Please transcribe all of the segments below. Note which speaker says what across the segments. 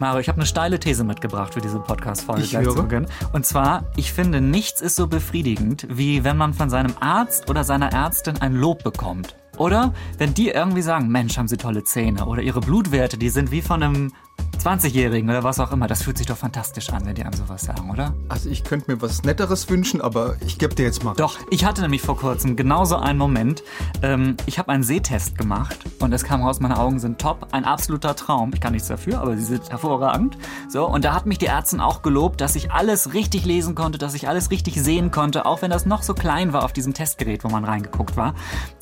Speaker 1: Mario, ich habe eine steile These mitgebracht für diese Podcast-Folge
Speaker 2: Ich
Speaker 1: gleich
Speaker 2: höre.
Speaker 1: zu Beginn. Und zwar, ich finde, nichts ist so befriedigend, wie wenn man von seinem Arzt oder seiner Ärztin ein Lob bekommt. Oder wenn die irgendwie sagen, Mensch, haben sie tolle Zähne. Oder ihre Blutwerte, die sind wie von einem 20-Jährigen oder was auch immer. Das fühlt sich doch fantastisch an, wenn die einem sowas sagen, oder?
Speaker 2: Also ich könnte mir was Netteres wünschen, aber ich gebe dir jetzt mal.
Speaker 1: Doch, ich hatte nämlich vor kurzem genauso einen Moment. Ähm, ich habe einen Sehtest gemacht und es kam raus, meine Augen sind top. Ein absoluter Traum. Ich kann nichts dafür, aber sie sind hervorragend. So, und da hat mich die Ärztin auch gelobt, dass ich alles richtig lesen konnte, dass ich alles richtig sehen konnte, auch wenn das noch so klein war auf diesem Testgerät, wo man reingeguckt war.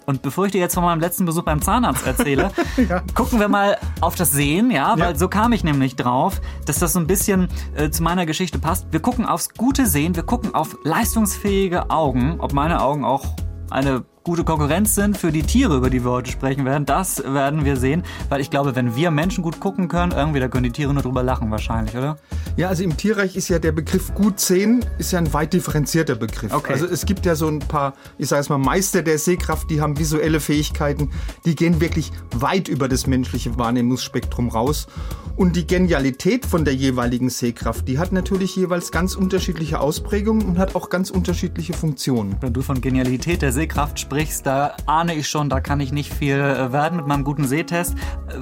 Speaker 1: Und bevor ich dir jetzt von meinem letzten Besuch beim Zahnarzt erzähle, gucken wir mal auf das Sehen, ja, weil
Speaker 2: Ja.
Speaker 1: so kam ich nämlich drauf, dass das so ein bisschen äh, zu meiner Geschichte passt. Wir gucken aufs gute Sehen, wir gucken auf leistungsfähige Augen, ob meine Augen auch eine gute Konkurrenz sind für die Tiere, über die wir heute sprechen werden. Das werden wir sehen, weil ich glaube, wenn wir Menschen gut gucken können, irgendwie, da können die Tiere nur drüber lachen wahrscheinlich, oder?
Speaker 2: Ja, also im Tierreich ist ja der Begriff gut sehen, ist ja ein weit differenzierter Begriff.
Speaker 1: Okay.
Speaker 2: Also es gibt ja so ein paar, ich sage es mal, Meister der Sehkraft, die haben visuelle Fähigkeiten, die gehen wirklich weit über das menschliche Wahrnehmungsspektrum raus. Und die Genialität von der jeweiligen Sehkraft, die hat natürlich jeweils ganz unterschiedliche Ausprägungen und hat auch ganz unterschiedliche Funktionen.
Speaker 1: Wenn du von Genialität der Sehkraft sprichst, da ahne ich schon, da kann ich nicht viel äh, werden mit meinem guten Sehtest.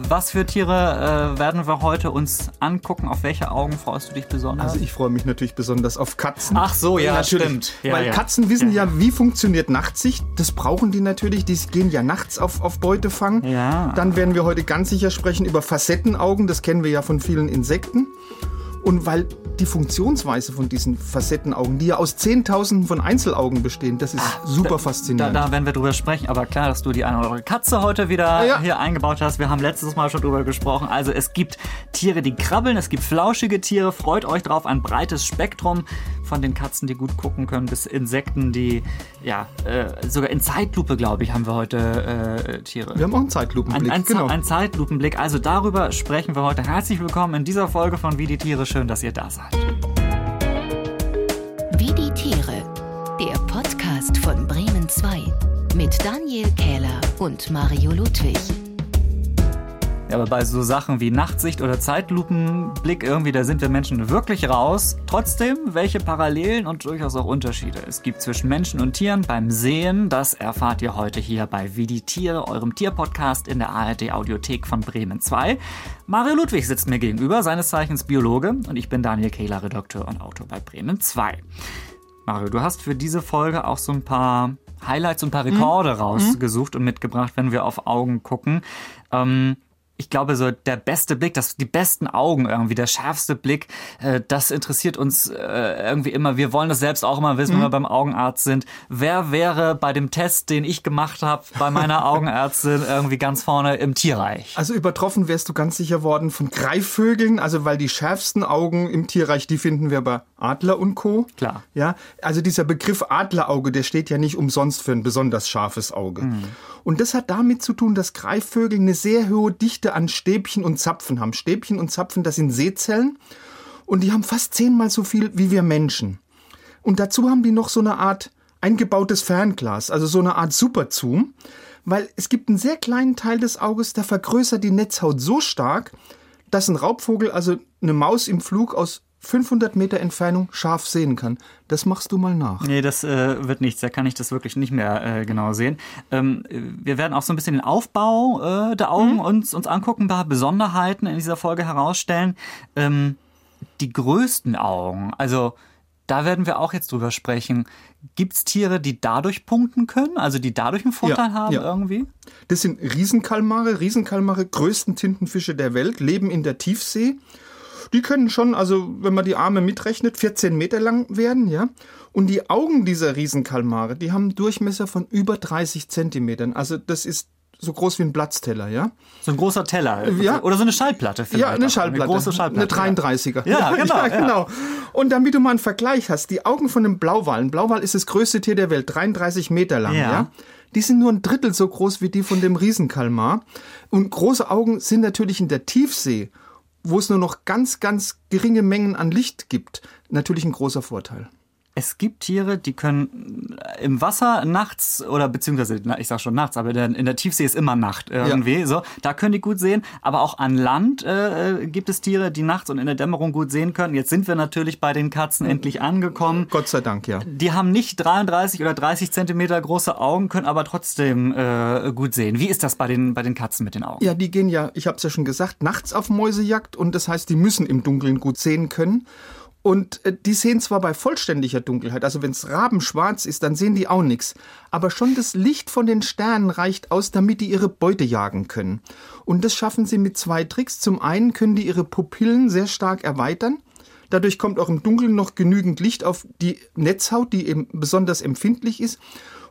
Speaker 1: Was für Tiere äh, werden wir heute uns angucken? Auf welche Augen freust du dich besonders?
Speaker 2: Also ich freue mich natürlich besonders auf Katzen.
Speaker 1: Ach so, ja,
Speaker 2: natürlich.
Speaker 1: stimmt. Ja,
Speaker 2: Weil
Speaker 1: ja.
Speaker 2: Katzen wissen
Speaker 1: Ja,
Speaker 2: ja, wie funktioniert Nachtsicht. Das brauchen die natürlich. Die gehen ja nachts auf, auf Beutefang.
Speaker 1: Ja.
Speaker 2: Dann werden wir heute ganz sicher sprechen über Facettenaugen. Das kennen wir ja von vielen Insekten. Und weil die Funktionsweise von diesen Facettenaugen, die ja aus Zehntausenden von Einzelaugen bestehen, das ist super
Speaker 1: Ah, da,
Speaker 2: faszinierend.
Speaker 1: da werden wir drüber sprechen, aber klar, dass du die eine oder andere Katze heute wieder
Speaker 2: Ja.
Speaker 1: hier eingebaut hast. Wir haben letztes Mal schon drüber gesprochen. Also es gibt Tiere, die krabbeln, es gibt flauschige Tiere. Freut euch drauf, ein breites Spektrum von den Katzen, die gut gucken können, bis Insekten, die ja äh, sogar in Zeitlupe, glaube ich, haben wir heute äh, Tiere.
Speaker 2: wir haben auch einen
Speaker 1: Ein,
Speaker 2: Zeitlupenblick.
Speaker 1: ein,
Speaker 2: genau.
Speaker 1: ein Zeitlupenblick. Also darüber sprechen wir heute. Herzlich willkommen in dieser Folge von Wie die Tiere. Schön, dass ihr da seid.
Speaker 3: Wie die Tiere. Der Podcast von Bremen 2 mit Daniel Kähler und Mario Ludwig.
Speaker 1: Ja, aber bei so Sachen wie Nachtsicht oder Zeitlupenblick irgendwie, da sind wir Menschen wirklich raus. Trotzdem, welche Parallelen und durchaus auch Unterschiede es gibt zwischen Menschen und Tieren beim Sehen, das erfahrt ihr heute hier bei Wie die Tiere, eurem Tierpodcast in der ARD Audiothek von Bremen 2. Mario Ludwig sitzt mir gegenüber, seines Zeichens Biologe, und ich bin Daniel Kehler, Redakteur und Autor bei Bremen 2. Mario, du hast für diese Folge auch so ein paar Highlights und ein paar Rekorde rausgesucht und mitgebracht, wenn wir auf Augen gucken. Ähm, ich glaube, so der beste Blick, das, die besten Augen irgendwie, der schärfste Blick, äh, das interessiert uns äh, irgendwie immer. Wir wollen das selbst auch immer wissen, wenn wir beim Augenarzt sind. Wer wäre bei dem Test, den ich gemacht habe, bei meiner Augenärztin irgendwie ganz vorne im Tierreich?
Speaker 2: Also übertroffen wärst du ganz sicher worden von Greifvögeln, also weil die schärfsten Augen im Tierreich, die finden wir bei Adler und Co.
Speaker 1: Klar.
Speaker 2: Ja, also dieser Begriff Adlerauge, der steht ja nicht umsonst für ein besonders scharfes Auge. Und das hat damit zu tun, dass Greifvögel eine sehr hohe Dichte an Stäbchen und Zapfen haben. Stäbchen und Zapfen, das sind Sehzellen und die haben fast zehnmal so viel wie wir Menschen. Und dazu haben die noch so eine Art eingebautes Fernglas, also so eine Art Superzoom, weil es gibt einen sehr kleinen Teil des Auges, der vergrößert die Netzhaut so stark, dass ein Raubvogel, also eine Maus im Flug aus 500 Meter Entfernung scharf sehen kann. Das machst du mal nach.
Speaker 1: Nee, das äh, wird nichts. Da kann ich das wirklich nicht mehr äh, genau sehen. Ähm, wir werden auch so ein bisschen den Aufbau äh, der Augen uns, uns angucken, ein paar Besonderheiten in dieser Folge herausstellen. Ähm, die größten Augen, also da werden wir auch jetzt drüber sprechen. Gibt's Tiere, die dadurch punkten können, also die dadurch einen Vorteil
Speaker 2: Ja,
Speaker 1: haben
Speaker 2: ja.
Speaker 1: irgendwie?
Speaker 2: Das sind Riesenkalmare. Riesenkalmare, größten Tintenfische der Welt, leben in der Tiefsee. Die können schon, also wenn man die Arme mitrechnet, 14 Meter lang werden, ja. Und die Augen dieser Riesenkalmare, die haben einen Durchmesser von über 30 Zentimetern. Also das ist so groß wie ein Platzteller, ja.
Speaker 1: So ein großer Teller.
Speaker 2: Ja.
Speaker 1: Oder so eine Schallplatte vielleicht.
Speaker 2: Ja, eine. Schallplatte.
Speaker 1: Eine große Schallplatte.
Speaker 2: Eine 33er.
Speaker 1: Ja, genau, ja.
Speaker 2: genau. Und damit du mal einen Vergleich hast, die Augen von einem Blauwal, ein Blauwal ist das größte Tier der Welt, 33 Meter lang,
Speaker 1: Ja.
Speaker 2: ja. Die sind nur ein Drittel so groß wie die von dem Riesenkalmar. Und große Augen sind natürlich in der Tiefsee, wo es nur noch ganz, ganz geringe Mengen an Licht gibt, natürlich ein großer Vorteil.
Speaker 1: Es gibt Tiere, die können im Wasser nachts oder beziehungsweise, ich sag schon nachts, aber in der Tiefsee ist immer Nacht irgendwie. Ja. So, da können die gut sehen. Aber auch an Land äh, gibt es Tiere, die nachts und in der Dämmerung gut sehen können. Jetzt sind wir natürlich bei den Katzen mhm. endlich angekommen.
Speaker 2: Gott sei Dank, ja.
Speaker 1: Die haben nicht 33 oder 30 Zentimeter große Augen, können aber trotzdem äh, gut sehen. Wie ist das bei den bei den Katzen mit den Augen?
Speaker 2: Ja, die gehen ja, ich habe es ja schon gesagt, nachts auf Mäusejagd und das heißt, die müssen im Dunkeln gut sehen können. Und äh, die sehen zwar bei vollständiger Dunkelheit, also wenn es rabenschwarz ist, dann sehen die auch nichts. Aber schon das Licht von den Sternen reicht aus, damit die ihre Beute jagen können. Und das schaffen sie mit zwei Tricks. Zum einen können die ihre Pupillen sehr stark erweitern. Dadurch kommt auch im Dunkeln noch genügend Licht auf die Netzhaut, die eben besonders empfindlich ist.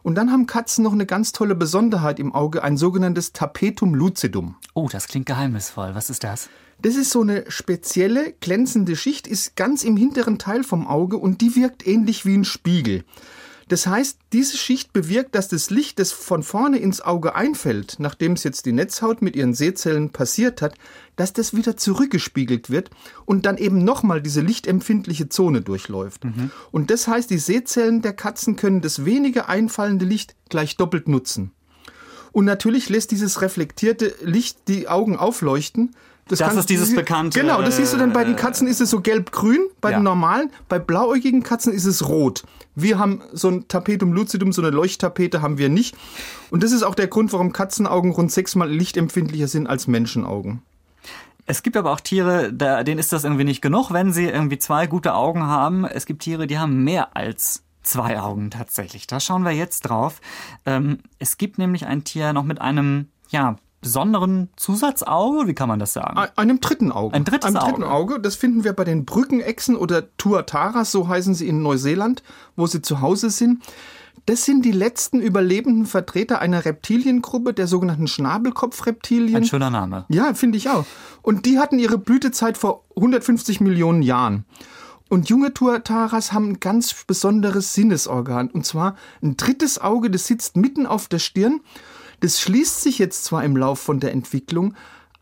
Speaker 2: Und dann haben Katzen noch eine ganz tolle Besonderheit im Auge, ein sogenanntes Tapetum lucidum.
Speaker 1: Oh, das klingt geheimnisvoll. Was ist das?
Speaker 2: Das ist so eine spezielle glänzende Schicht, ist ganz im hinteren Teil vom Auge und die wirkt ähnlich wie ein Spiegel. Das heißt, diese Schicht bewirkt, dass das Licht, das von vorne ins Auge einfällt, nachdem es jetzt die Netzhaut mit ihren Sehzellen passiert hat, dass das wieder zurückgespiegelt wird und dann eben nochmal diese lichtempfindliche Zone durchläuft. Mhm. Und das heißt, die Sehzellen der Katzen können das weniger einfallende Licht gleich doppelt nutzen. Und natürlich lässt dieses reflektierte Licht die Augen aufleuchten,
Speaker 1: das, das ist dieses bekannte.
Speaker 2: Genau, das siehst du dann bei den Katzen ist es so gelb-grün, bei ja. den normalen, bei blauäugigen Katzen ist es rot. Wir haben so ein Tapetum lucidum, so eine Leuchttapete haben wir nicht. Und das ist auch der Grund, warum Katzenaugen rund sechsmal lichtempfindlicher sind als Menschenaugen.
Speaker 1: Es gibt aber auch Tiere, da, denen ist das irgendwie nicht genug, wenn sie irgendwie zwei gute Augen haben. Es gibt Tiere, die haben mehr als zwei Augen tatsächlich. Da schauen wir jetzt drauf. Ähm, es gibt nämlich ein Tier noch mit einem, ja, besonderen Zusatzauge? Wie kann man das sagen?
Speaker 2: Einem dritten Auge.
Speaker 1: Ein drittes
Speaker 2: Einem
Speaker 1: Auge.
Speaker 2: dritten Auge. Das finden wir bei den Brückenechsen oder Tuataras, so heißen sie in Neuseeland, wo sie zu Hause sind. Das sind die letzten überlebenden Vertreter einer Reptiliengruppe, der sogenannten Schnabelkopfreptilien.
Speaker 1: Ein schöner Name.
Speaker 2: Ja, finde ich auch. Und die hatten ihre Blütezeit vor 150 Millionen Jahren. Und junge Tuataras haben ein ganz besonderes Sinnesorgan. Und zwar ein drittes Auge, das sitzt mitten auf der Stirn das schließt sich jetzt zwar im Lauf von der Entwicklung,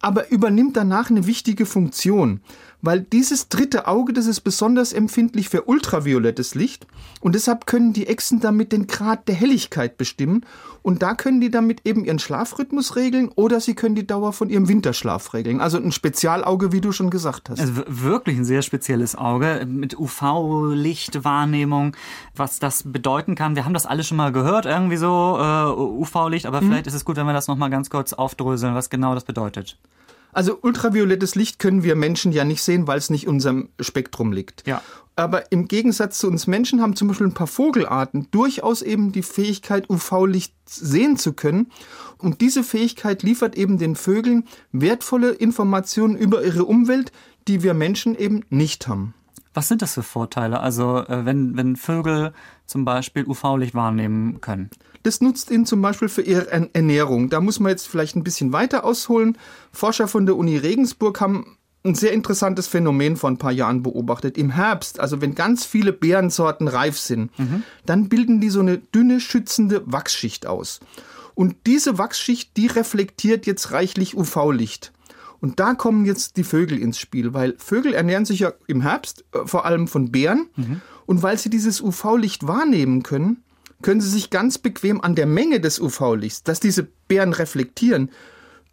Speaker 2: aber übernimmt danach eine wichtige Funktion weil dieses dritte Auge, das ist besonders empfindlich für ultraviolettes Licht und deshalb können die Echsen damit den Grad der Helligkeit bestimmen und da können die damit eben ihren Schlafrhythmus regeln oder sie können die Dauer von ihrem Winterschlaf regeln. Also ein Spezialauge, wie du schon gesagt hast.
Speaker 1: Also wirklich ein sehr spezielles Auge mit UV-Lichtwahrnehmung, was das bedeuten kann. Wir haben das alle schon mal gehört, irgendwie so äh, UV-Licht, aber mhm. vielleicht ist es gut, wenn wir das noch mal ganz kurz aufdröseln, was genau das bedeutet.
Speaker 2: Also ultraviolettes Licht können wir Menschen ja nicht sehen, weil es nicht in unserem Spektrum liegt.
Speaker 1: Ja.
Speaker 2: Aber im Gegensatz zu uns Menschen haben zum Beispiel ein paar Vogelarten durchaus eben die Fähigkeit, UV-Licht sehen zu können. Und diese Fähigkeit liefert eben den Vögeln wertvolle Informationen über ihre Umwelt, die wir Menschen eben nicht haben.
Speaker 1: Was sind das für Vorteile? Also äh, wenn, wenn Vögel zum Beispiel UV-Licht wahrnehmen können?
Speaker 2: Das nutzt ihnen zum Beispiel für ihre Ernährung. Da muss man jetzt vielleicht ein bisschen weiter ausholen. Forscher von der Uni Regensburg haben ein sehr interessantes Phänomen vor ein paar Jahren beobachtet. Im Herbst, also wenn ganz viele Beerensorten reif sind, mhm. dann bilden die so eine dünne, schützende Wachsschicht aus. Und diese Wachsschicht, die reflektiert jetzt reichlich UV-Licht. Und da kommen jetzt die Vögel ins Spiel, weil Vögel ernähren sich ja im Herbst äh, vor allem von Beeren. Mhm. Und weil sie dieses UV-Licht wahrnehmen können, können Sie sich ganz bequem an der Menge des UV-Lichts, das diese Beeren reflektieren,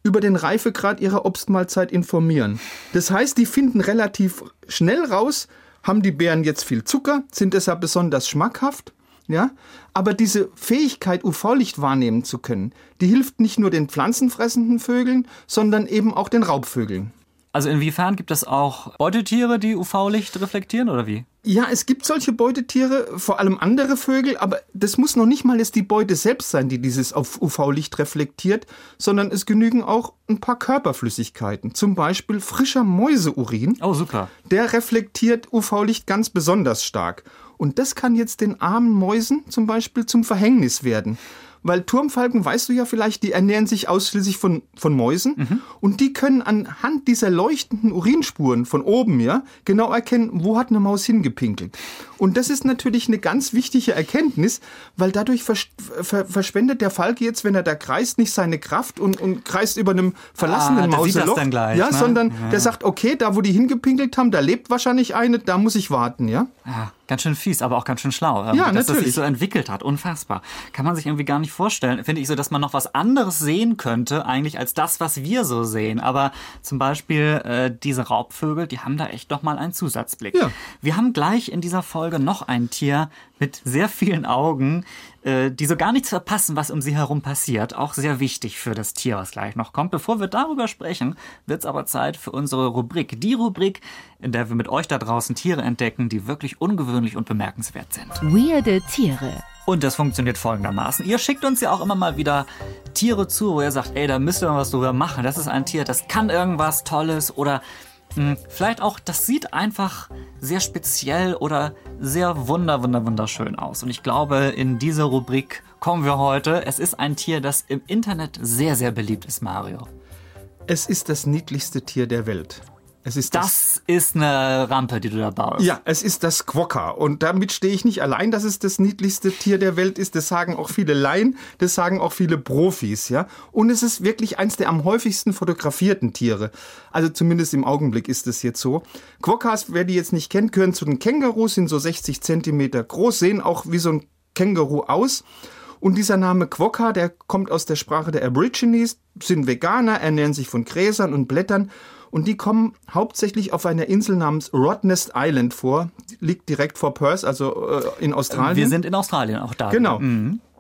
Speaker 2: über den Reifegrad ihrer Obstmahlzeit informieren. Das heißt, die finden relativ schnell raus, haben die Beeren jetzt viel Zucker, sind deshalb besonders schmackhaft, ja? Aber diese Fähigkeit, UV-Licht wahrnehmen zu können, die hilft nicht nur den pflanzenfressenden Vögeln, sondern eben auch den Raubvögeln.
Speaker 1: Also inwiefern gibt es auch Beutetiere, die UV-Licht reflektieren oder wie?
Speaker 2: Ja, es gibt solche Beutetiere, vor allem andere Vögel, aber das muss noch nicht mal jetzt die Beute selbst sein, die dieses auf UV-Licht reflektiert, sondern es genügen auch ein paar Körperflüssigkeiten. Zum Beispiel frischer Mäuseurin.
Speaker 1: Oh, super.
Speaker 2: Der reflektiert UV-Licht ganz besonders stark. Und das kann jetzt den armen Mäusen zum Beispiel zum Verhängnis werden. Weil Turmfalken, weißt du ja vielleicht, die ernähren sich ausschließlich von, von Mäusen mhm. und die können anhand dieser leuchtenden Urinspuren von oben, ja, genau erkennen, wo hat eine Maus hingepinkelt. Und das ist natürlich eine ganz wichtige Erkenntnis, weil dadurch vers ver verschwendet der Falke jetzt, wenn er da kreist, nicht seine Kraft und, und kreist über einem verlassenen ah, Mauseloch.
Speaker 1: Gleich,
Speaker 2: ja,
Speaker 1: ne?
Speaker 2: sondern ja. der sagt, okay, da wo die hingepinkelt haben, da lebt wahrscheinlich eine, da muss ich warten, ja.
Speaker 1: Ah Ganz schön fies, aber auch ganz schön schlau.
Speaker 2: Ja,
Speaker 1: dass das
Speaker 2: natürlich.
Speaker 1: sich so entwickelt hat. Unfassbar. Kann man sich irgendwie gar nicht vorstellen. Finde ich so, dass man noch was anderes sehen könnte, eigentlich als das, was wir so sehen. Aber zum Beispiel äh, diese Raubvögel, die haben da echt noch mal einen Zusatzblick.
Speaker 2: Ja.
Speaker 1: Wir haben gleich in dieser Folge noch ein Tier mit sehr vielen Augen, äh, die so gar nichts verpassen, was um sie herum passiert. Auch sehr wichtig für das Tier, was gleich noch kommt. Bevor wir darüber sprechen, wird es aber Zeit für unsere Rubrik. Die Rubrik, in der wir mit euch da draußen Tiere entdecken, die wirklich ungewöhnlich und bemerkenswert sind.
Speaker 3: Weirde Tiere.
Speaker 1: Und das funktioniert folgendermaßen. Ihr schickt uns ja auch immer mal wieder Tiere zu, wo ihr sagt, ey, da müsst ihr mal was drüber machen. Das ist ein Tier, das kann irgendwas Tolles oder vielleicht auch, das sieht einfach sehr speziell oder sehr wunder, wunder, wunderschön aus. Und ich glaube, in diese Rubrik kommen wir heute. Es ist ein Tier, das im Internet sehr, sehr beliebt ist, Mario.
Speaker 2: Es ist das niedlichste Tier der Welt. Es ist das
Speaker 1: Das ist eine Rampe, die du da baust.
Speaker 2: Ja, es ist das Quokka. Und damit stehe ich nicht allein, dass es das niedlichste Tier der Welt ist. Das sagen auch viele Laien, das sagen auch viele Profis, ja. Und es ist wirklich eins der am häufigsten fotografierten Tiere. Also zumindest im Augenblick ist es jetzt so. Quokkas, wer die jetzt nicht kennt, gehören zu den Kängurus, sind so 60 Zentimeter groß, sehen auch wie so ein Känguru aus. Und dieser Name Quokka, der kommt aus der Sprache der Aborigines, sind Veganer, ernähren sich von Gräsern und Blättern. Und die kommen hauptsächlich auf einer Insel namens Rottnest Island vor. Liegt direkt vor Perth, also äh, in Australien.
Speaker 1: Wir sind in Australien auch da.
Speaker 2: Genau.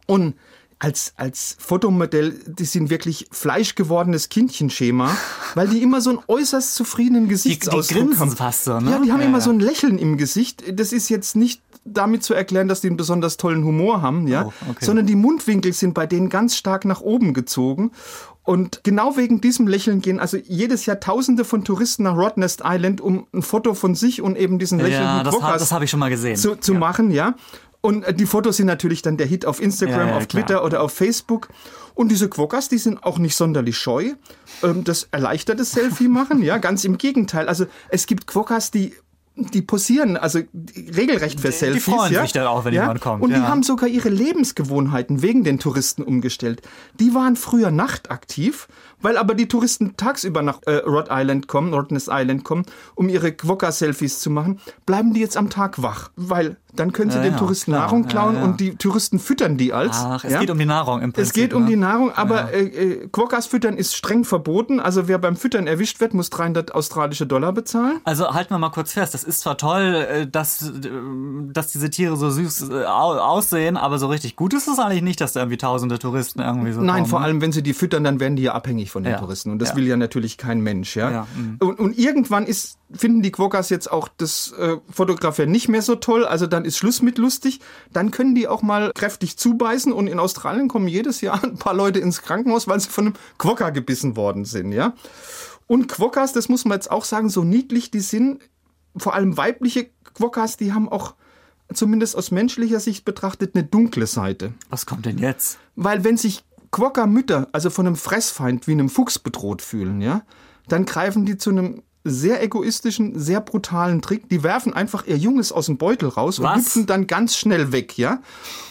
Speaker 2: Und als, als Fotomodell, die sind wirklich fleischgewordenes Kindchenschema, weil die immer so einen äußerst zufriedenen Gesichtsausdruck
Speaker 1: grinsen
Speaker 2: haben.
Speaker 1: fast so, ne?
Speaker 2: Ja, die haben
Speaker 1: Ja,
Speaker 2: immer
Speaker 1: ja.
Speaker 2: so ein Lächeln im Gesicht. Das ist jetzt nicht damit zu erklären, dass die einen besonders tollen Humor haben, ja,
Speaker 1: Oh, okay.
Speaker 2: sondern die Mundwinkel sind bei denen ganz stark nach oben gezogen. Und genau wegen diesem Lächeln gehen also jedes Jahr Tausende von Touristen nach Rottnest Island, um ein Foto von sich und eben diesen lächelnden
Speaker 1: Ja, das, hab- das habe ich schon mal gesehen.
Speaker 2: zu, zu machen, ja. Und äh, die Fotos sind natürlich dann der Hit auf Instagram,
Speaker 1: Ja, ja,
Speaker 2: auf
Speaker 1: klar.
Speaker 2: Twitter oder auf Facebook. Und diese Quokkas, die sind auch nicht sonderlich scheu. Ähm, das erleichtert das Selfie machen, ja, ganz im Gegenteil. Also es gibt Quokkas, die die posieren, also regelrecht für
Speaker 1: Die- die
Speaker 2: Selfies.
Speaker 1: freuen
Speaker 2: ja?
Speaker 1: sich dann auch, wenn
Speaker 2: ja?
Speaker 1: jemand kommt,
Speaker 2: Und die
Speaker 1: ja.
Speaker 2: haben sogar ihre Lebensgewohnheiten wegen den Touristen umgestellt. Die waren früher nachtaktiv, weil aber die Touristen tagsüber nach äh, Rhode Island kommen, Rottnest Island kommen, um ihre Quokka-Selfies zu machen, bleiben die jetzt am Tag wach, weil dann können sie
Speaker 1: Ja,
Speaker 2: den
Speaker 1: ja,
Speaker 2: Touristen
Speaker 1: klar.
Speaker 2: Nahrung klauen
Speaker 1: ja.
Speaker 2: und die Touristen füttern die als.
Speaker 1: Ach, es geht um die Nahrung im Prinzip.
Speaker 2: Es geht um
Speaker 1: ne?
Speaker 2: die Nahrung, aber äh, äh, Quokkas füttern ist streng verboten. Also wer beim Füttern erwischt wird, muss 300 australische Dollar bezahlen.
Speaker 1: Also halten wir mal kurz fest, das ist zwar toll, äh, dass, äh, dass diese Tiere so süß au- aussehen, aber so richtig gut ist es eigentlich nicht, dass da irgendwie tausende Touristen irgendwie so
Speaker 2: Nein,
Speaker 1: kommen.
Speaker 2: vor
Speaker 1: ne?
Speaker 2: allem, wenn sie die füttern, dann werden die ja abhängig von den. Touristen. Und das will ja natürlich kein Mensch. Ja?
Speaker 1: Ja, mhm.
Speaker 2: und, und irgendwann ist, finden die Quokkas jetzt auch das äh, Fotografieren nicht mehr so toll. Also dann ist Schluss mit lustig. Dann können die auch mal kräftig zubeißen. Und in Australien kommen jedes Jahr ein paar Leute ins Krankenhaus, weil sie von einem Quokka gebissen worden sind. Ja. Und Quokkas, das muss man jetzt auch sagen, so niedlich die sind, vor allem weibliche Quokkas, die haben auch zumindest aus menschlicher Sicht betrachtet eine dunkle Seite.
Speaker 1: Was kommt denn jetzt?
Speaker 2: Weil wenn sich Quokka-Mütter, also von einem Fressfeind wie einem Fuchs bedroht fühlen, ja, dann greifen die zu einem sehr egoistischen, sehr brutalen Trick. Die werfen einfach ihr Junges aus dem Beutel raus und
Speaker 1: Was?
Speaker 2: hüpfen dann ganz schnell weg, ja.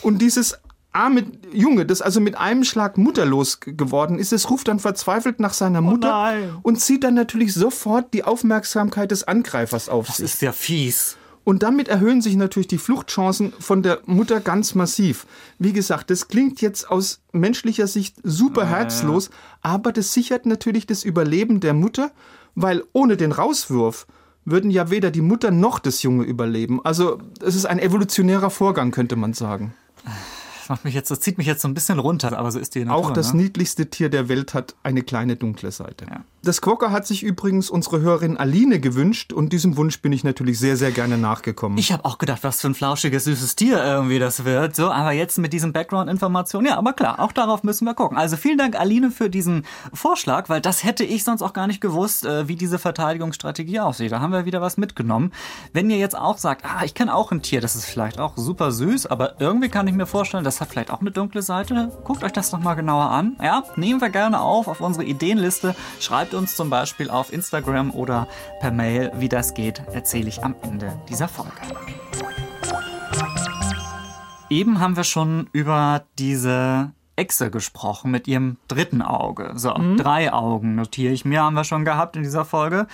Speaker 2: Und dieses arme Junge, das also mit einem Schlag mutterlos geworden ist, es ruft dann verzweifelt nach seiner Mutter
Speaker 1: nein.
Speaker 2: und zieht dann natürlich sofort die Aufmerksamkeit des Angreifers auf
Speaker 1: Das
Speaker 2: sich.
Speaker 1: ist ja fies.
Speaker 2: Und damit erhöhen sich natürlich die Fluchtchancen von der Mutter ganz massiv. Wie gesagt, das klingt jetzt aus menschlicher Sicht super herzlos, aber das sichert natürlich das Überleben der Mutter, weil ohne den Rauswurf würden ja weder die Mutter noch das Junge überleben. Also es ist ein evolutionärer Vorgang, könnte man sagen.
Speaker 1: Das macht mich jetzt, das zieht mich jetzt so ein bisschen runter, aber so ist die Natur.
Speaker 2: Auch das
Speaker 1: ne?
Speaker 2: niedlichste Tier der Welt hat eine kleine dunkle Seite.
Speaker 1: Ja.
Speaker 2: Das Quokka hat sich übrigens unsere Hörerin Aline gewünscht und diesem Wunsch bin ich natürlich sehr, sehr gerne nachgekommen.
Speaker 1: Ich habe auch gedacht, was für ein flauschiges, süßes Tier irgendwie das wird. So, aber jetzt mit diesen Background-Informationen, ja, aber klar, auch darauf müssen wir gucken. Also vielen Dank, Aline, für diesen Vorschlag, weil das hätte ich sonst auch gar nicht gewusst, äh, wie diese Verteidigungsstrategie aussieht. Da haben wir wieder was mitgenommen. Wenn ihr jetzt auch sagt, ah, ich kenne auch ein Tier, das ist vielleicht auch super süß, aber irgendwie kann ich mir vorstellen, das hat vielleicht auch eine dunkle Seite. Guckt euch das noch mal genauer an. Ja, nehmen wir gerne auf auf unsere Ideenliste. Schreibt uns zum Beispiel auf Instagram oder per Mail, wie das geht, erzähle ich am Ende dieser Folge. Eben haben wir schon über diese Echse gesprochen mit ihrem dritten Auge. So,
Speaker 2: Mhm.
Speaker 1: drei Augen notiere ich mir, haben wir schon gehabt in dieser Folge.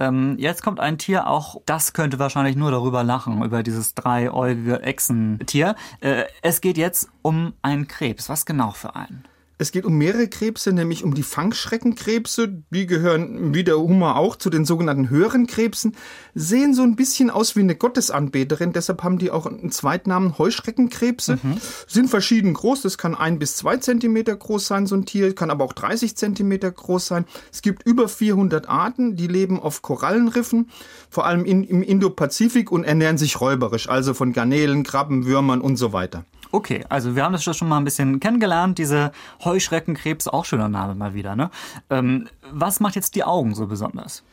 Speaker 1: Ähm, jetzt kommt ein Tier, auch das könnte wahrscheinlich nur darüber lachen, über dieses dreieugige Echsentier. Äh, es geht jetzt um einen Krebs. Was genau für einen?
Speaker 2: Es geht um mehrere Krebse, nämlich um die Fangschreckenkrebse. Die gehören wie der Hummer auch zu den sogenannten höheren Krebsen. Sehen so ein bisschen aus wie eine Gottesanbeterin, deshalb haben die auch einen Zweitnamen Heuschreckenkrebse. Sind verschieden groß. Das kann ein bis zwei Zentimeter groß sein, so ein Tier. Kann aber auch 30 Zentimeter groß sein. Es gibt über 400 Arten. Die leben auf Korallenriffen, vor allem in, im Indopazifik und ernähren sich räuberisch, also von Garnelen, Krabben, Würmern und so weiter.
Speaker 1: Okay, also wir haben das schon mal ein bisschen kennengelernt, diese Heuschreckenkrebs, auch schöner Name mal wieder, ne? Ähm, was macht jetzt die Augen so besonders?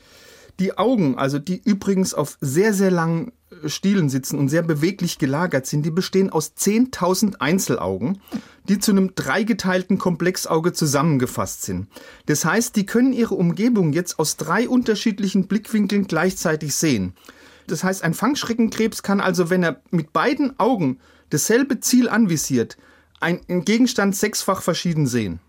Speaker 2: Die Augen, also die übrigens auf sehr, sehr langen äh, Stielen sitzen und sehr beweglich gelagert sind, die bestehen aus 10.000 Einzelaugen, die zu einem dreigeteilten Komplexauge zusammengefasst sind. Das heißt, die können ihre Umgebung jetzt aus drei unterschiedlichen Blickwinkeln gleichzeitig sehen. Das heißt, ein Fangschreckenkrebs kann also, wenn er mit beiden Augen dasselbe Ziel anvisiert, einen Gegenstand sechsfach verschieden sehen.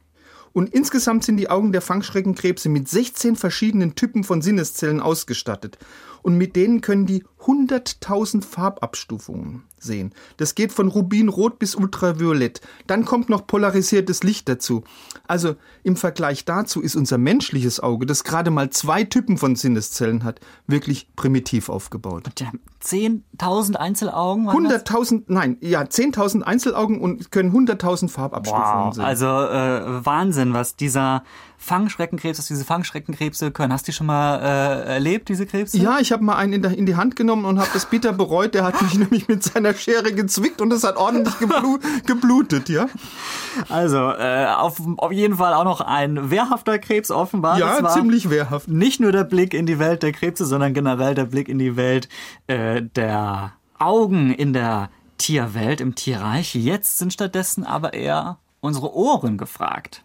Speaker 2: Und insgesamt sind die Augen der Fangschreckenkrebse mit 16 verschiedenen Typen von Sinneszellen ausgestattet. Und mit denen können die 100.000 Farbabstufungen sehen. Das geht von Rubinrot bis Ultraviolett. Dann kommt noch polarisiertes Licht dazu. Also im Vergleich dazu ist unser menschliches Auge, das gerade mal zwei Typen von Sinneszellen hat, wirklich primitiv aufgebaut.
Speaker 1: Die haben 10.000 Einzelaugen? waren das?
Speaker 2: 100.000, nein, ja, 10.000 Einzelaugen und können 100.000 Farbabstufungen
Speaker 1: Wow,
Speaker 2: sehen.
Speaker 1: also äh, Wahnsinn, was dieser Fangschreckenkrebs, was diese Fangschreckenkrebse können. Hast du die schon mal äh, erlebt, diese Krebse?
Speaker 2: Ja, ich habe mal einen in, der, in die Hand genommen und habe das bitter bereut. Der hat mich nämlich mit seiner Schere gezwickt und es hat ordentlich geblu geblutet, ja?
Speaker 1: Also, äh, auf, auf jeden Fall auch noch ein wehrhafter Krebs offenbar.
Speaker 2: Ja, ziemlich wehrhaft.
Speaker 1: Nicht nur der Blick in die Welt der Krebse, sondern generell der Blick in die Welt äh, der Augen in der Tierwelt, im Tierreich. Jetzt sind stattdessen aber eher unsere Ohren gefragt.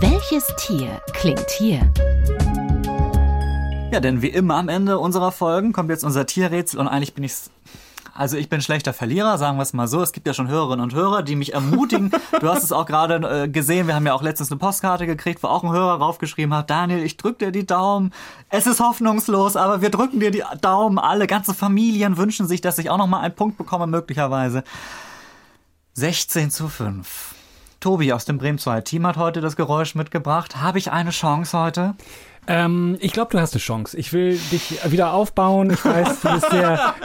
Speaker 3: Welches Tier klingt hier?
Speaker 1: Ja, denn wie immer am Ende unserer Folgen kommt jetzt unser Tierrätsel und eigentlich bin ich's. Also ich bin schlechter Verlierer, sagen wir es mal so. Es gibt ja schon Hörerinnen und Hörer, die mich ermutigen. Du hast es auch gerade äh, gesehen, wir haben ja auch letztens eine Postkarte gekriegt, wo auch ein Hörer raufgeschrieben hat, Daniel, ich drück dir die Daumen. Es ist hoffnungslos, aber wir drücken dir die Daumen. Alle ganze Familien wünschen sich, dass ich auch noch mal einen Punkt bekomme, möglicherweise. 16 zu 5. Tobi aus dem Bremen 2 Team hat heute das Geräusch mitgebracht. Habe ich eine Chance heute?
Speaker 4: Ähm, ich glaube, du hast eine Chance. Ich will dich wieder aufbauen. Ich weiß, du bist sehr.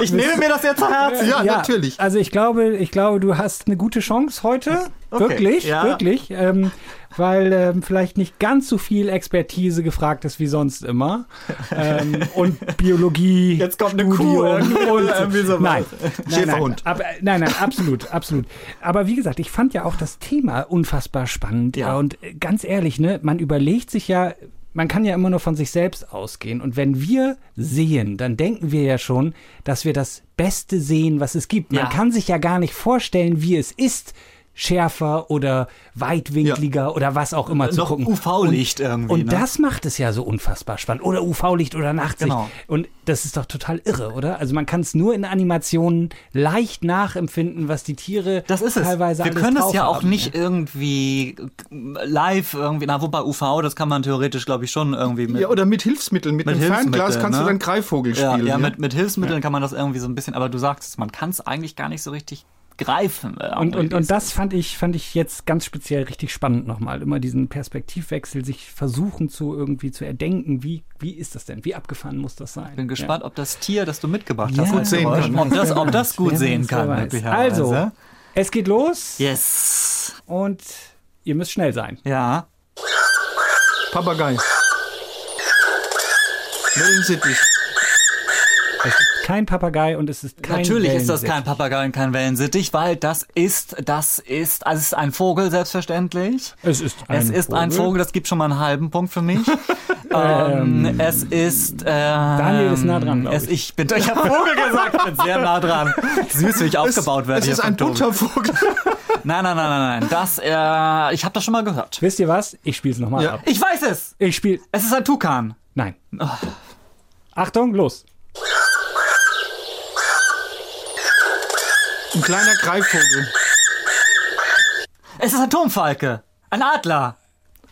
Speaker 1: Ich nehme mir das jetzt zu Herzen.
Speaker 2: Ja, natürlich.
Speaker 4: Also ich glaube, ich glaube, du hast eine gute Chance heute.
Speaker 1: Okay,
Speaker 4: Wirklich,
Speaker 1: ja.
Speaker 4: wirklich. Ähm, weil ähm, vielleicht nicht ganz so viel Expertise gefragt ist wie sonst immer. Ähm, und Biologie.
Speaker 1: Jetzt kommt eine Kuh
Speaker 4: Studium
Speaker 1: irgendwie
Speaker 4: und
Speaker 1: irgendwie sowas.
Speaker 4: Nein, nein, nein, aber, nein, nein, absolut, absolut. Aber wie gesagt, ich fand ja auch das Thema unfassbar spannend.
Speaker 1: Ja.
Speaker 4: Und ganz ehrlich, ne, man überlegt sich ja, man kann ja immer nur von sich selbst ausgehen. Und wenn wir sehen, dann denken wir ja schon, dass wir das Beste sehen, was es gibt. Man
Speaker 1: Ja.
Speaker 4: kann sich ja gar nicht vorstellen, wie es ist, schärfer oder weitwinkliger oder was auch immer zu
Speaker 1: Noch
Speaker 4: gucken.
Speaker 1: UV-Licht
Speaker 4: und,
Speaker 1: irgendwie,
Speaker 4: Und
Speaker 1: ne?
Speaker 4: das macht es ja so unfassbar spannend. Oder UV-Licht oder Nachtsicht.
Speaker 1: Genau.
Speaker 4: Und das ist doch total irre, oder? Also man kann es nur in Animationen leicht nachempfinden, was die Tiere
Speaker 1: Das ist es.
Speaker 4: teilweise
Speaker 1: Wir
Speaker 4: alles
Speaker 1: können es ja auch
Speaker 4: haben,
Speaker 1: nicht irgendwie live irgendwie, na wobei UV, das kann man theoretisch glaube ich schon irgendwie mit
Speaker 2: Ja, oder mit Hilfsmitteln. Mit,
Speaker 1: Mit
Speaker 2: einem Fernglas kannst du
Speaker 1: ne?
Speaker 2: dann Greifvogel
Speaker 1: ja,
Speaker 2: spielen.
Speaker 1: ja, mit, mit Hilfsmitteln kann man das irgendwie so ein bisschen, aber du sagst es, man kann es eigentlich gar nicht so richtig greifen. äh,
Speaker 4: Und, und, und das fand ich, fand ich jetzt ganz speziell richtig spannend nochmal. Immer diesen Perspektivwechsel, sich versuchen zu irgendwie zu erdenken, wie, wie ist das denn? Wie abgefahren muss das sein?
Speaker 1: Ich bin gespannt, ob das Tier, das du mitgebracht
Speaker 4: Ja.
Speaker 1: hast,
Speaker 4: Gut
Speaker 2: sehen kann.
Speaker 1: ob das, ob das gut sehen kann.
Speaker 4: Also, es geht los
Speaker 1: yes.
Speaker 4: und ihr müsst schnell sein.
Speaker 1: Ja.
Speaker 2: Papagei. Wellensittich.
Speaker 4: Es ist kein Papagei und es ist kein
Speaker 1: Natürlich ist das kein Papagei und kein Wellensittich, weil das ist, das ist, also es ist ein Vogel selbstverständlich.
Speaker 4: Es ist ein
Speaker 1: Es ist ein Vogel, das gibt schon mal einen halben Punkt für mich. ähm, es ist. Äh,
Speaker 4: Daniel ist nah dran,
Speaker 1: es,
Speaker 4: ich.
Speaker 1: ich bin, ich habe Vogel gesagt, ich bin sehr nah dran. Süß, wie ich aufgebaut werde
Speaker 2: Es ist ein
Speaker 1: Tobi.
Speaker 2: Buttervogel.
Speaker 1: Nein, nein, nein, nein, nein. Das, äh, ich habe das schon mal gehört.
Speaker 4: Wisst ihr was? Ich spiele es nochmal
Speaker 2: Ja.
Speaker 4: ab.
Speaker 1: Ich weiß es.
Speaker 4: Ich spiele.
Speaker 1: Es ist ein Tukan.
Speaker 4: Nein. Achtung, los.
Speaker 2: Ein kleiner Greifvogel.
Speaker 1: Es ist ein Turmfalke. Ein Adler.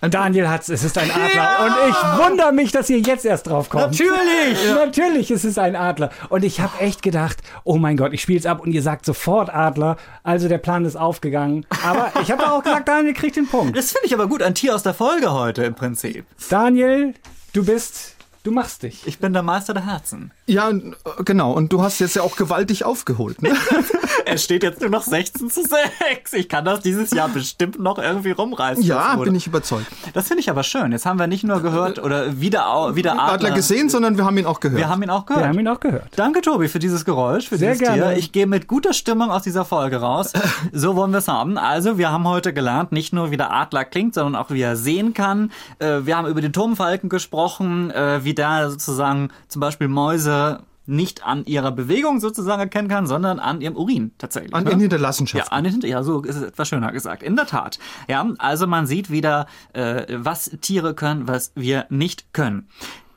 Speaker 4: Daniel hat's, es ist ein Adler. Und ich wundere mich, dass ihr jetzt erst drauf kommt.
Speaker 1: Natürlich.
Speaker 4: Natürlich ist es ein Adler. Und ich habe echt gedacht, oh mein Gott, ich spiele es ab und ihr sagt sofort Adler. Also der Plan ist aufgegangen. Aber ich habe auch gesagt, Daniel kriegt den Punkt.
Speaker 1: Das finde ich aber gut. Ein Tier aus der Folge heute im Prinzip.
Speaker 4: Daniel, du bist, du machst dich.
Speaker 1: Ich bin der Meister der Herzen.
Speaker 2: Ja, äh, genau. Und du hast jetzt ja auch gewaltig aufgeholt. Ne?
Speaker 1: Es steht jetzt nur noch 16 zu 6. Ich kann das dieses Jahr bestimmt noch irgendwie rumreißen.
Speaker 2: ja, bin ich überzeugt.
Speaker 1: Das finde ich aber schön. Jetzt haben wir nicht nur gehört oder wieder, au- wieder Adler.
Speaker 2: Adler gesehen, sondern wir haben ihn auch gehört.
Speaker 1: Wir haben ihn auch gehört.
Speaker 4: Wir haben ihn auch gehört.
Speaker 1: Danke, Tobi, für dieses Geräusch, für
Speaker 4: Sehr
Speaker 1: dieses
Speaker 4: gerne.
Speaker 1: Tier. Ich gehe mit guter Stimmung aus dieser Folge raus. So wollen wir es haben. Also, wir haben heute gelernt, nicht nur wie der Adler klingt, sondern auch wie er sehen kann. Äh, Wir haben über den Turmfalken gesprochen, äh, wie der sozusagen zum Beispiel Mäuse nicht an ihrer Bewegung sozusagen erkennen kann, sondern an ihrem Urin tatsächlich.
Speaker 2: An
Speaker 1: ne?
Speaker 2: den
Speaker 1: Ja,
Speaker 2: Hinterlassenschaften.
Speaker 1: an den Hinter ja, so ist es etwas schöner gesagt. In der Tat. Ja, also man sieht wieder, äh, was Tiere können, was wir nicht können.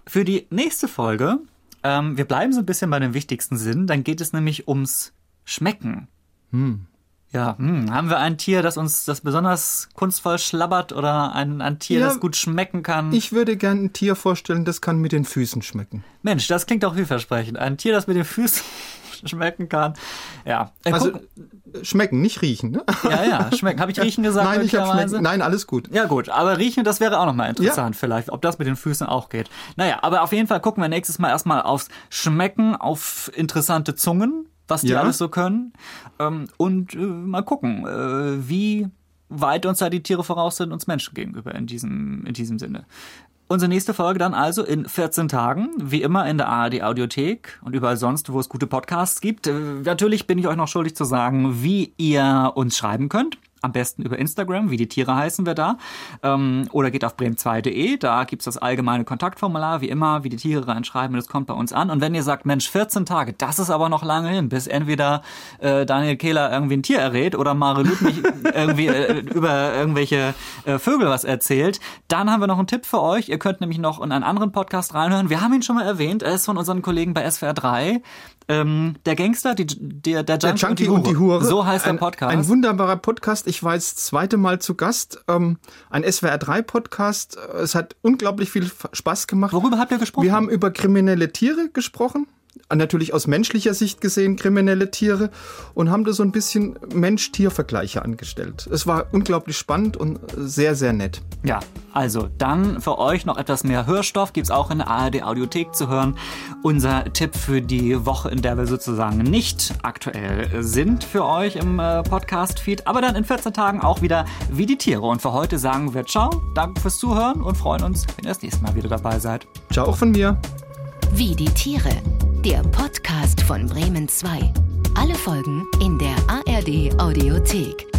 Speaker 1: Für die nächste Folge, ähm, wir bleiben so ein bisschen bei dem wichtigsten Sinn, dann geht es nämlich ums Schmecken. Ja, hm, haben wir ein Tier, das uns das besonders kunstvoll schlabbert oder ein, ein Tier,
Speaker 2: Ja,
Speaker 1: das gut schmecken kann?
Speaker 2: Ich würde gern ein Tier vorstellen, das kann mit den Füßen schmecken.
Speaker 1: Mensch, das klingt auch vielversprechend. Ein Tier, das mit den Füßen schmecken kann. Ja. Äh,
Speaker 2: Also äh, schmecken, nicht riechen. Ne?
Speaker 1: ja, ja, schmecken. Habe ich riechen gesagt?
Speaker 2: Nein, ich habe schmecken. Nein, alles gut.
Speaker 1: Ja gut, aber riechen, das wäre auch nochmal interessant vielleicht, ob das mit den Füßen auch geht. Naja, aber auf jeden Fall gucken wir nächstes Mal erstmal aufs Schmecken, auf interessante Zungen, was die
Speaker 2: Ja.
Speaker 1: alles so können. Ähm, und äh, mal gucken, äh, wie weit uns da die Tiere voraus sind uns Menschen gegenüber in diesem, in diesem Sinne. Unsere nächste Folge dann also in 14 Tagen, wie immer in der ARD Audiothek und überall sonst, wo es gute Podcasts gibt. Äh, Natürlich bin ich euch noch schuldig zu sagen, wie ihr uns schreiben könnt. Am besten über Instagram, wie die Tiere heißen wir da. Ähm, oder geht auf bremen2.de, da gibt's das allgemeine Kontaktformular, wie immer, wie die Tiere reinschreiben, das kommt bei uns an. Und wenn ihr sagt, Mensch, 14 Tage, das ist aber noch lange hin, bis entweder äh, Daniel Kehler irgendwie ein Tier errät oder Mare Lüth mich irgendwie äh, über irgendwelche äh, Vögel was erzählt, dann haben wir noch einen Tipp für euch. Ihr könnt nämlich noch in einen anderen Podcast reinhören. Wir haben ihn schon mal erwähnt, er ist von unseren Kollegen bei SWR 3. Ähm, der Gangster, die, der, der,
Speaker 2: Der
Speaker 1: Junkie,
Speaker 2: Junkie und die Hure.
Speaker 1: So heißt
Speaker 2: ein,
Speaker 1: der Podcast.
Speaker 2: Ein wunderbarer Podcast. Ich war jetzt das zweite Mal zu Gast. Ähm, ein SWR3-Podcast. Es hat unglaublich viel Spaß gemacht.
Speaker 1: Worüber habt ihr gesprochen?
Speaker 2: Wir haben über kriminelle Tiere gesprochen. Natürlich aus menschlicher Sicht gesehen kriminelle Tiere und haben da so ein bisschen Mensch-Tier-Vergleiche angestellt. Es war unglaublich spannend und sehr, sehr nett.
Speaker 1: Ja, also dann für euch noch etwas mehr Hörstoff gibt's auch in der ARD Audiothek zu hören. Unser Tipp für die Woche, in der wir sozusagen nicht aktuell sind für euch im äh, Podcast-Feed, aber dann in 14 Tagen auch wieder wie die Tiere. Und für heute sagen wir Ciao, danke fürs Zuhören und freuen uns, wenn ihr das nächste Mal wieder dabei seid.
Speaker 2: Ciao auch von mir.
Speaker 3: Wie die Tiere. Der Podcast von Bremen 2. Alle Folgen in der ARD Audiothek.